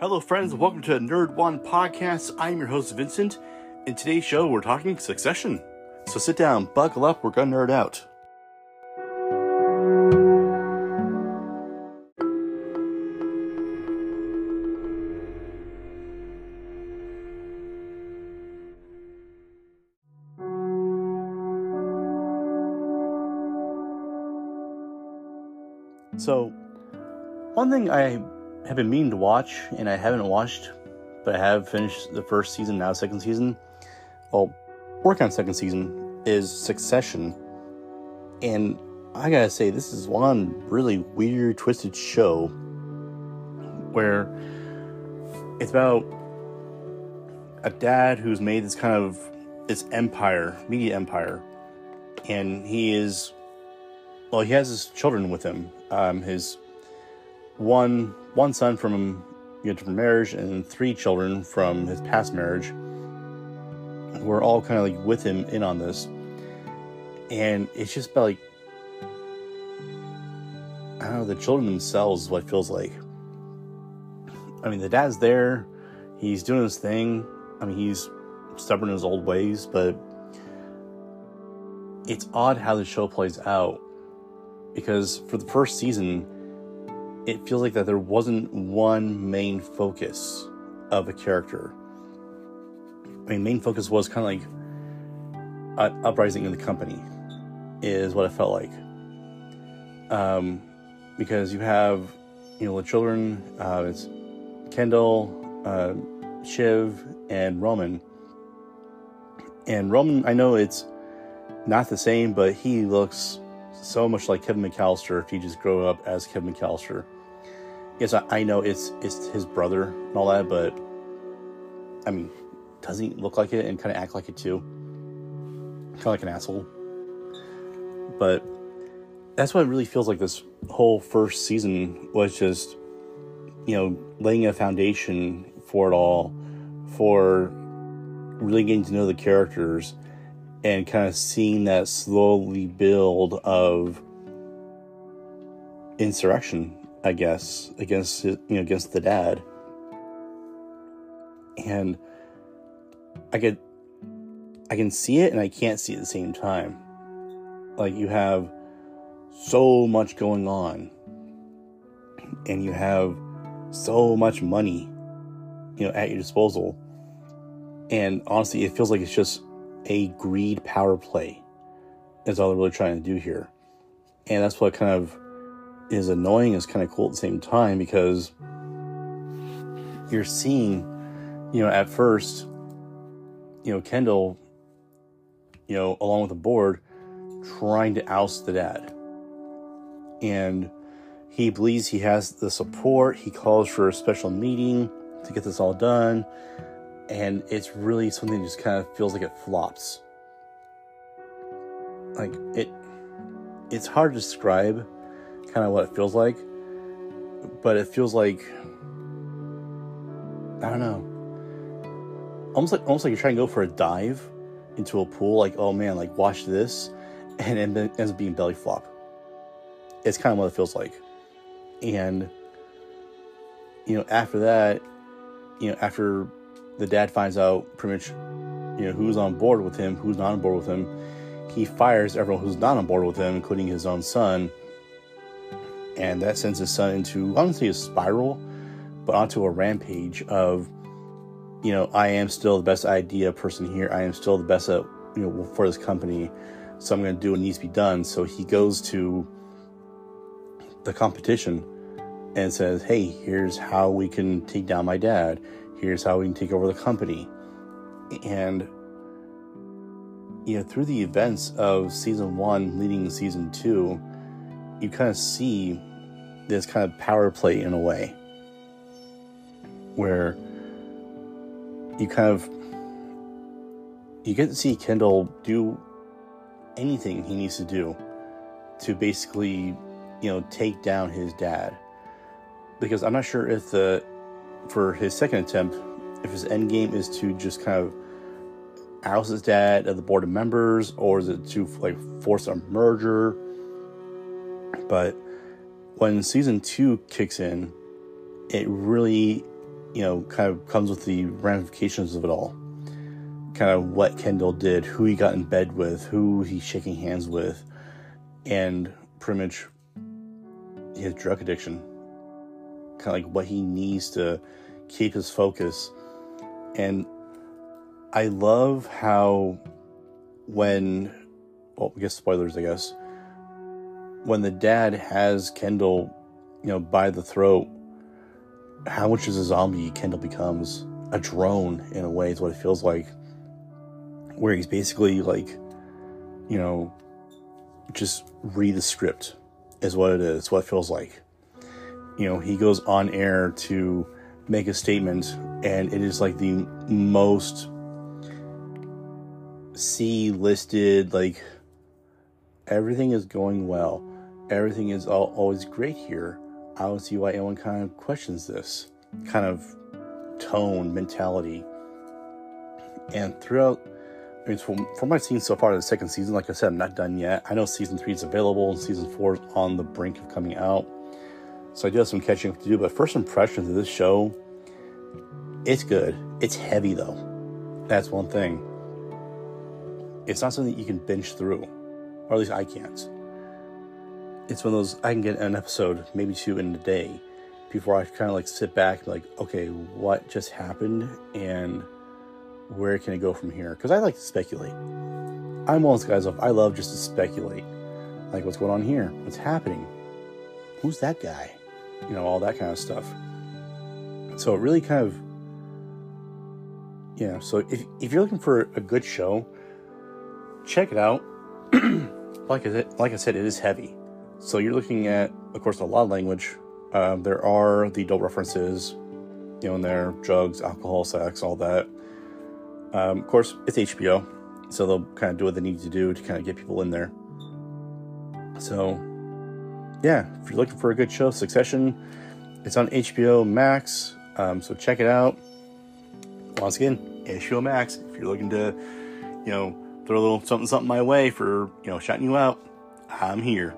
Hello, friends. Welcome to Nerd One Podcast. I'm your host, Vincent. In today's show, we're talking Succession. So sit down, buckle up, we're gonna nerd out. So, one thing I have been meaning to watch, and I haven't watched, but I have finished the first season, now second season. Well, working on second season is Succession. And I gotta say, this is one really weird, twisted show where it's about a dad who's made this kind of this empire, media empire, and he is well, he has his children with him. Um, his one one son from know, different marriage and three children from his past marriage. Were all kind of like with him in on this. And it's just about like i don't know the children themselves what feels like. I mean the dad's there he's doing his thing. I mean he's stubborn in his old ways but it's odd how the show plays out. Because for the first season it feels like that there wasn't one main focus of a character. I mean, main focus was kind of like an uprising in the company, is what it felt like. Um, because you have, you know, the children, uh, it's Kendall, uh, Shiv, and Roman. And Roman, I know it's not the same, but he looks so much like Kevin McCallister if he just grew up as Kevin McCallister yes, I, I know it's it's his brother and all that, but I mean, doesn't he look like it and kind of act like it too? Kind of like an asshole. But that's what it really feels like this whole first season was just, you know, laying a foundation for it all, for really getting to know the characters and kind of seeing that slowly build of insurrection I guess, against you know against the dad, and I could I can see it and I can't see it at the same time. Like you have so much going on, and you have so much money, you know, at your disposal, and honestly, it feels like it's just a greed power play. Is all they're really trying to do here, and that's what kind of is annoying is kind of cool at the same time because you're seeing, you know, at first, you know, Kendall, you know, along with the board, trying to oust the dad. And he believes he has the support. He calls for a special meeting to get this all done. And it's really something that just kind of feels like it flops. Like it it's hard to describe kind of what it feels like. But it feels like I don't know. Almost like almost like you're trying to go for a dive into a pool, like, oh man, like watch this, and it ends up being belly flop. It's kind of what it feels like. And you know, after that, you know, after the dad finds out pretty much, you know, who's on board with him, who's not on board with him, he fires everyone who's not on board with him, including his own son, and that sends his son into honestly a spiral, but onto a rampage of, you know, I am still the best idea person here. I am still the best at, you know, for this company. So I'm going to do what needs to be done. So he goes to the competition and says, Hey, here's how we can take down my dad. Here's how we can take over the company. And, you know, through the events of season one leading season two, you kind of see this kind of power play in a way where you kind of you get to see Kendall do anything he needs to do to basically, you know, take down his dad. Because I'm not sure if the for his second attempt, if his end game is to just kind of oust his dad of the board of members, or is it to like force a merger? But when season two kicks in, it really you know, kind of comes with the ramifications of it all. Kind of what Kendall did, who he got in bed with, who he's shaking hands with, and pretty much his drug addiction. Kind of like what he needs to keep his focus. And I love how when, well, I guess spoilers, I guess, when the dad has Kendall, you know, by the throat, how much is a zombie Kendall becomes? A drone, in a way, is what it feels like. Where he's basically like, you know, just read the script, is what it is, what it feels like. You know, he goes on air to make a statement, and it is like the most C listed, like, everything is going well. Everything is all, always great here. I don't see why anyone kind of questions this kind of tone, mentality. And throughout, I mean, from, from my seen so far, the second season, like I said, I'm not done yet. I know season three is available and season four is on the brink of coming out. So I do have some catching up to do. But first impressions of this show, it's good. It's heavy though. That's one thing. It's not something you can binge through, or at least I can't it's one of those I can get an episode, maybe two in a day, before I kind of like sit back, like, okay, what just happened, and where can it go from here? Because I like to speculate. I'm one of those guys. I love just to speculate, like what's going on here, what's happening, who's that guy, you know, all that kind of stuff. So it really kind of, yeah. So if if you're looking for a good show, check it out. like I said, like I said, it is heavy. So you're looking at, of course, a lot of language. Um, there are the adult references, you know, in there, drugs, alcohol, sex, all that. Um, of course, it's HBO, so they'll kind of do what they need to do to kind of get people in there. So, yeah, if you're looking for a good show, Succession, it's on HBO Max, um, so check it out. Once again, HBO Max. If you're looking to, you know, throw a little something something my way for you know shouting you out, I'm here.